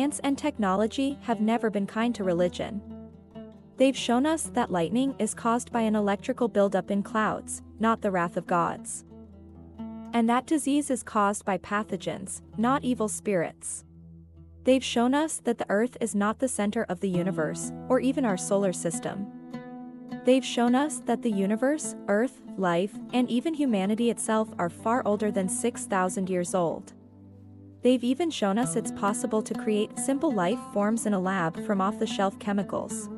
Science and technology have never been kind to religion. They've shown us that lightning is caused by an electrical buildup in clouds, not the wrath of gods. And that disease is caused by pathogens, not evil spirits. They've shown us that the Earth is not the center of the universe, or even our solar system. They've shown us that the universe, Earth, life, and even humanity itself are far older than 6,000 years old. They've even shown us it's possible to create simple life forms in a lab from off-the-shelf chemicals.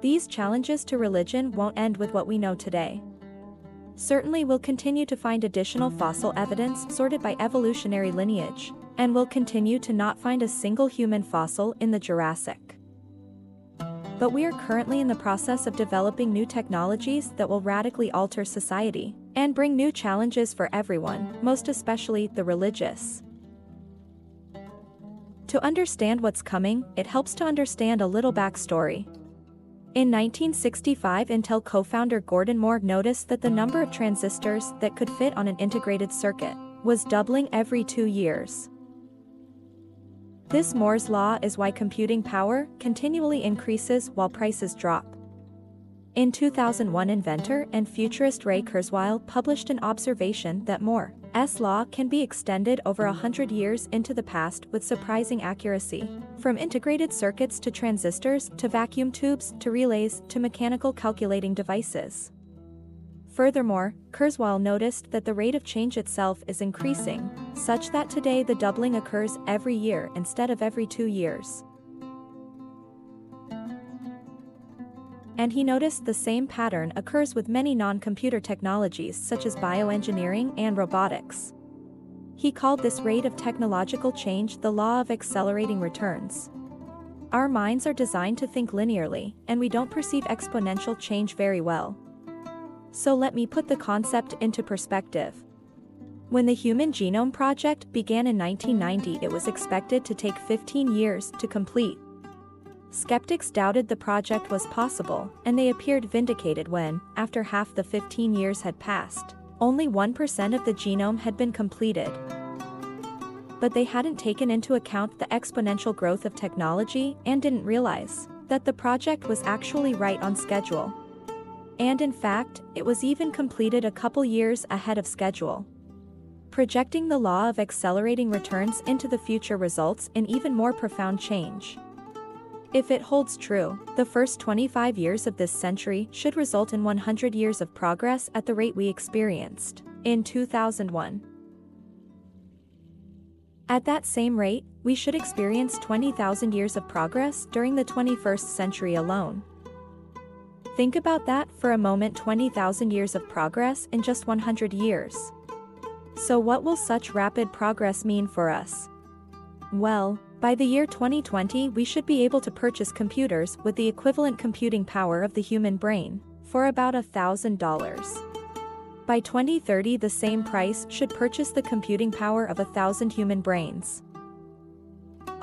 These challenges to religion won't end with what we know today. Certainly we'll continue to find additional fossil evidence sorted by evolutionary lineage, and we'll continue to not find a single human fossil in the Jurassic. But we are currently in the process of developing new technologies that will radically alter society and bring new challenges for everyone, most especially the religious. To understand what's coming, it helps to understand a little backstory. In 1965 Intel co-founder Gordon Moore noticed that the number of transistors that could fit on an integrated circuit was doubling every two years. This Moore's law is why computing power continually increases while prices drop. In 2001 inventor and futurist Ray Kurzweil published an observation that Moore S law can be extended over a hundred years into the past with surprising accuracy. From integrated circuits to transistors, to vacuum tubes, to relays, to mechanical calculating devices. Furthermore, Kurzweil noticed that the rate of change itself is increasing, such that today the doubling occurs every year instead of every two years. And he noticed the same pattern occurs with many non-computer technologies such as bioengineering and robotics. He called this rate of technological change the law of accelerating returns. Our minds are designed to think linearly, and we don't perceive exponential change very well. So let me put the concept into perspective. When the Human Genome Project began in 1990 it was expected to take 15 years to complete. Skeptics doubted the project was possible, and they appeared vindicated when, after half the 15 years had passed, only 1% of the genome had been completed. But they hadn't taken into account the exponential growth of technology and didn't realize that the project was actually right on schedule. And in fact, it was even completed a couple years ahead of schedule. Projecting the law of accelerating returns into the future results in even more profound change. If it holds true, the first 25 years of this century should result in 100 years of progress at the rate we experienced in 2001. At that same rate, we should experience 20,000 years of progress during the 21st century alone. Think about that for a moment 20,000 years of progress in just 100 years. So what will such rapid progress mean for us? Well, by the year 2020 we should be able to purchase computers with the equivalent computing power of the human brain, for about $1,000. By 2030 the same price should purchase the computing power of a thousand human brains.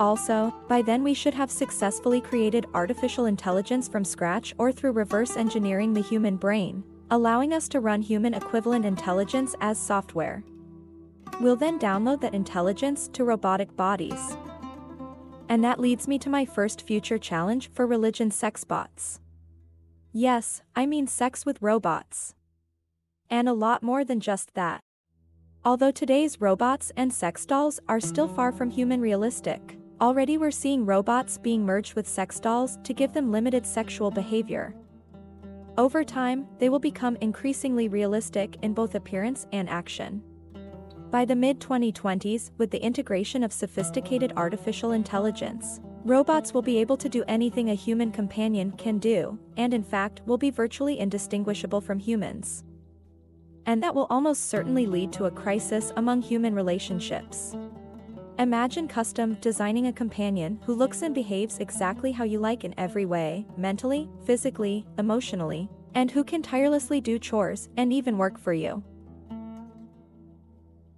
Also, by then we should have successfully created artificial intelligence from scratch or through reverse engineering the human brain, allowing us to run human equivalent intelligence as software. We'll then download that intelligence to robotic bodies. And that leads me to my first future challenge for religion sex bots. Yes, I mean sex with robots. And a lot more than just that. Although today's robots and sex dolls are still far from human realistic, already we're seeing robots being merged with sex dolls to give them limited sexual behavior. Over time, they will become increasingly realistic in both appearance and action. By the mid-2020s, with the integration of sophisticated artificial intelligence, robots will be able to do anything a human companion can do, and in fact will be virtually indistinguishable from humans. And that will almost certainly lead to a crisis among human relationships. Imagine custom designing a companion who looks and behaves exactly how you like in every way, mentally, physically, emotionally, and who can tirelessly do chores and even work for you.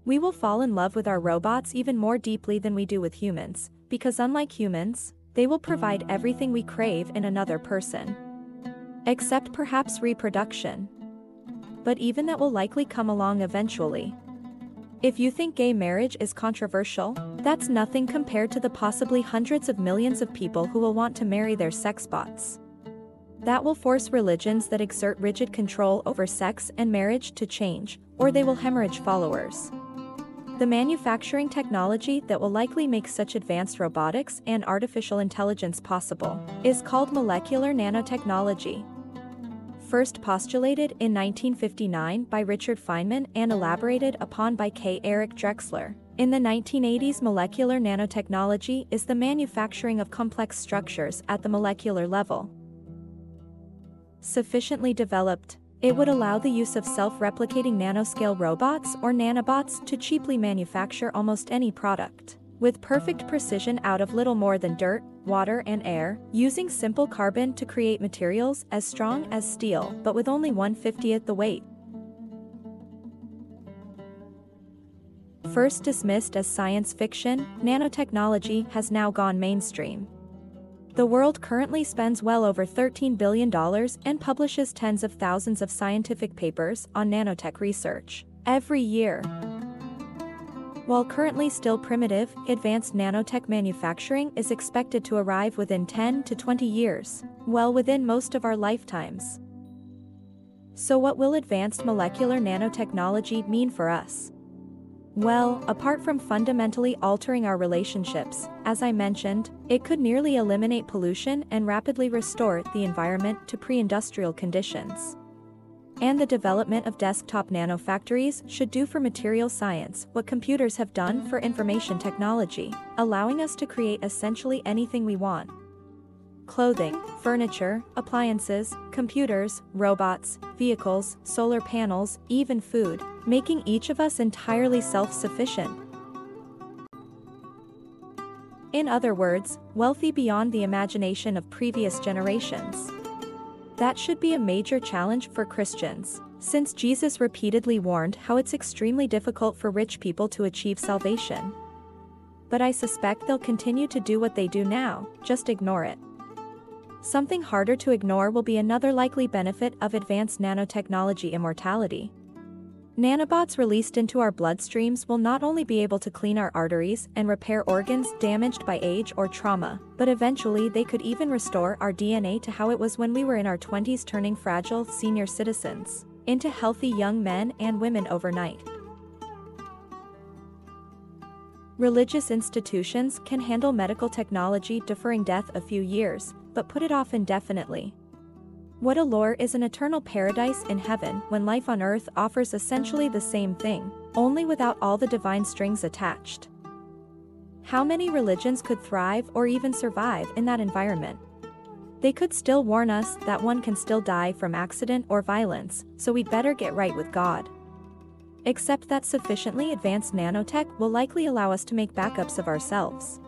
We will fall in love with our robots even more deeply than we do with humans, because unlike humans, they will provide everything we crave in another person. Except perhaps reproduction. But even that will likely come along eventually. If you think gay marriage is controversial, that's nothing compared to the possibly hundreds of millions of people who will want to marry their sex bots. That will force religions that exert rigid control over sex and marriage to change, or they will hemorrhage followers. The manufacturing technology that will likely make such advanced robotics and artificial intelligence possible is called molecular nanotechnology. First postulated in 1959 by Richard Feynman and elaborated upon by K. Eric Drexler. In the 1980s molecular nanotechnology is the manufacturing of complex structures at the molecular level. Sufficiently developed, it would allow the use of self-replicating nanoscale robots or nanobots to cheaply manufacture almost any product. With perfect precision out of little more than dirt, water and air, using simple carbon to create materials as strong as steel but with only 1/50th the weight. First dismissed as science fiction, nanotechnology has now gone mainstream. The world currently spends well over $13 billion and publishes tens of thousands of scientific papers on nanotech research every year. While currently still primitive, advanced nanotech manufacturing is expected to arrive within 10 to 20 years, well within most of our lifetimes. So what will advanced molecular nanotechnology mean for us? Well, apart from fundamentally altering our relationships, as I mentioned, it could nearly eliminate pollution and rapidly restore the environment to pre-industrial conditions. And the development of desktop nanofactories should do for material science what computers have done for information technology, allowing us to create essentially anything we want clothing, furniture, appliances, computers, robots, vehicles, solar panels, even food, making each of us entirely self-sufficient. In other words, wealthy beyond the imagination of previous generations. That should be a major challenge for Christians, since Jesus repeatedly warned how it's extremely difficult for rich people to achieve salvation. But I suspect they'll continue to do what they do now, just ignore it. Something harder to ignore will be another likely benefit of advanced nanotechnology immortality. Nanobots released into our bloodstreams will not only be able to clean our arteries and repair organs damaged by age or trauma, but eventually they could even restore our DNA to how it was when we were in our 20s turning fragile senior citizens into healthy young men and women overnight. Religious institutions can handle medical technology deferring death a few years, but put it off indefinitely. What allure is an eternal paradise in heaven when life on earth offers essentially the same thing, only without all the divine strings attached. How many religions could thrive or even survive in that environment? They could still warn us that one can still die from accident or violence, so we'd better get right with God. Except that sufficiently advanced nanotech will likely allow us to make backups of ourselves.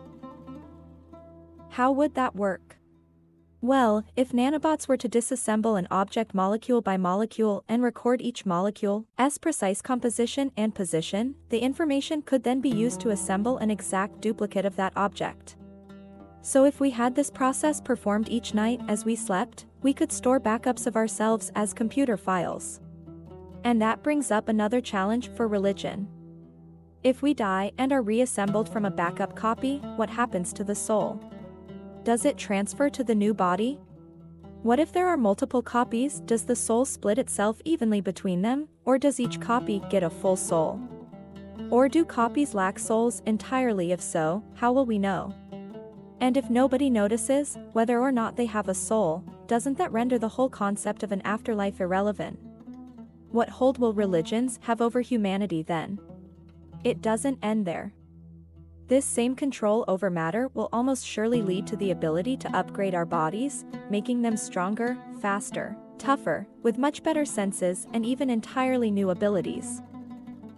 How would that work? Well, if nanobots were to disassemble an object molecule by molecule and record each molecule's precise composition and position, the information could then be used to assemble an exact duplicate of that object. So if we had this process performed each night as we slept, we could store backups of ourselves as computer files. And that brings up another challenge for religion. If we die and are reassembled from a backup copy, what happens to the soul? Does it transfer to the new body? What if there are multiple copies, does the soul split itself evenly between them, or does each copy get a full soul? Or do copies lack souls entirely if so, how will we know? And if nobody notices, whether or not they have a soul, doesn't that render the whole concept of an afterlife irrelevant? What hold will religions have over humanity then? It doesn't end there. This same control over matter will almost surely lead to the ability to upgrade our bodies, making them stronger, faster, tougher, with much better senses and even entirely new abilities.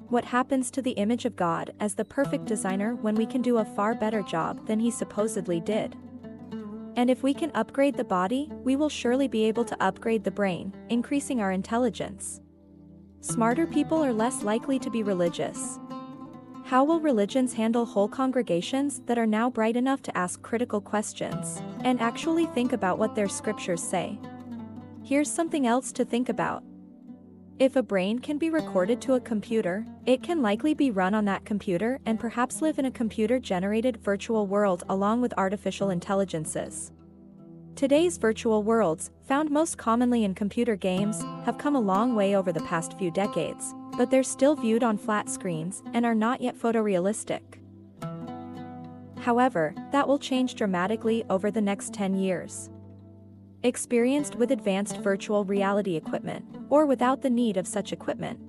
What happens to the image of God as the perfect designer when we can do a far better job than he supposedly did? And if we can upgrade the body, we will surely be able to upgrade the brain, increasing our intelligence. Smarter people are less likely to be religious, how will religions handle whole congregations that are now bright enough to ask critical questions and actually think about what their scriptures say? Here's something else to think about. If a brain can be recorded to a computer, it can likely be run on that computer and perhaps live in a computer-generated virtual world along with artificial intelligences. Today's virtual worlds, found most commonly in computer games, have come a long way over the past few decades, but they're still viewed on flat screens and are not yet photorealistic. However, that will change dramatically over the next 10 years. Experienced with advanced virtual reality equipment, or without the need of such equipment.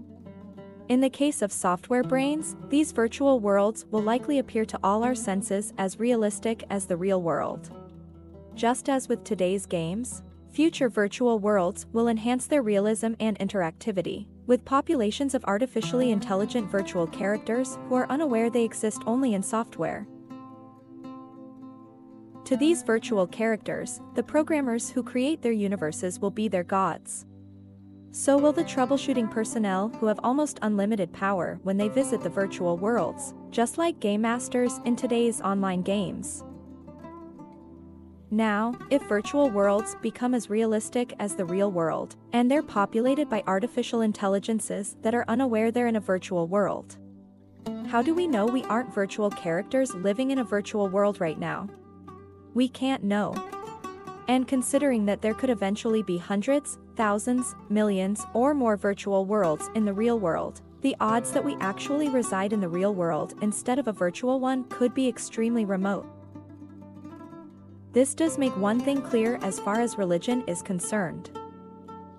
In the case of software brains, these virtual worlds will likely appear to all our senses as realistic as the real world. Just as with today's games, future virtual worlds will enhance their realism and interactivity, with populations of artificially intelligent virtual characters who are unaware they exist only in software. To these virtual characters, the programmers who create their universes will be their gods. So will the troubleshooting personnel who have almost unlimited power when they visit the virtual worlds, just like game masters in today's online games. Now, if virtual worlds become as realistic as the real world, and they're populated by artificial intelligences that are unaware they're in a virtual world. How do we know we aren't virtual characters living in a virtual world right now? We can't know. And considering that there could eventually be hundreds, thousands, millions, or more virtual worlds in the real world, the odds that we actually reside in the real world instead of a virtual one could be extremely remote. This does make one thing clear as far as religion is concerned.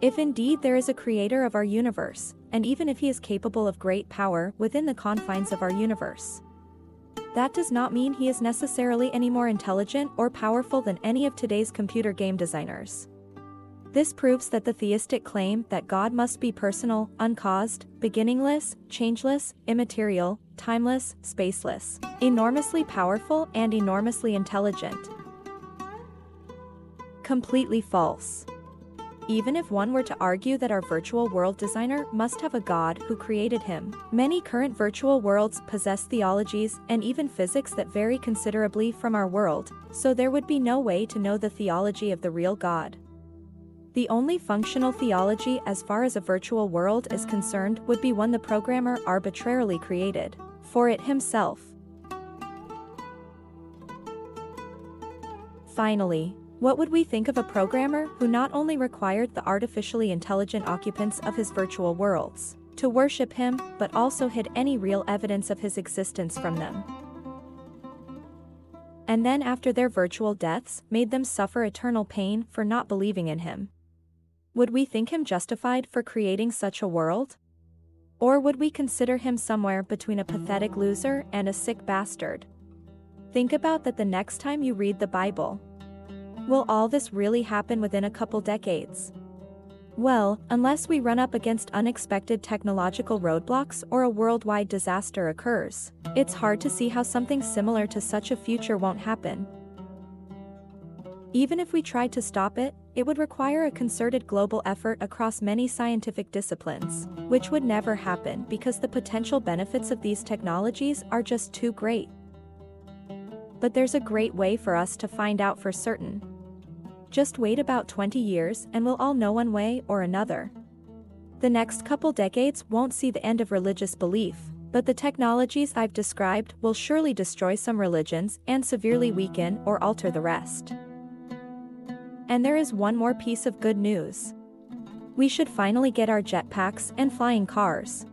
If indeed there is a creator of our universe, and even if he is capable of great power within the confines of our universe, that does not mean he is necessarily any more intelligent or powerful than any of today's computer game designers. This proves that the theistic claim that God must be personal, uncaused, beginningless, changeless, immaterial, timeless, spaceless, enormously powerful and enormously intelligent, completely false. Even if one were to argue that our virtual world designer must have a god who created him, many current virtual worlds possess theologies and even physics that vary considerably from our world, so there would be no way to know the theology of the real God. The only functional theology as far as a virtual world is concerned would be one the programmer arbitrarily created, for it himself. Finally, what would we think of a programmer who not only required the artificially intelligent occupants of his virtual worlds to worship him, but also hid any real evidence of his existence from them? And then after their virtual deaths, made them suffer eternal pain for not believing in him. Would we think him justified for creating such a world? Or would we consider him somewhere between a pathetic loser and a sick bastard? Think about that the next time you read the Bible. Will all this really happen within a couple decades? Well, unless we run up against unexpected technological roadblocks or a worldwide disaster occurs, it's hard to see how something similar to such a future won't happen. Even if we tried to stop it, it would require a concerted global effort across many scientific disciplines, which would never happen because the potential benefits of these technologies are just too great. But there's a great way for us to find out for certain. Just wait about 20 years and we'll all know one way or another. The next couple decades won't see the end of religious belief, but the technologies I've described will surely destroy some religions and severely weaken or alter the rest. And there is one more piece of good news. We should finally get our jetpacks and flying cars.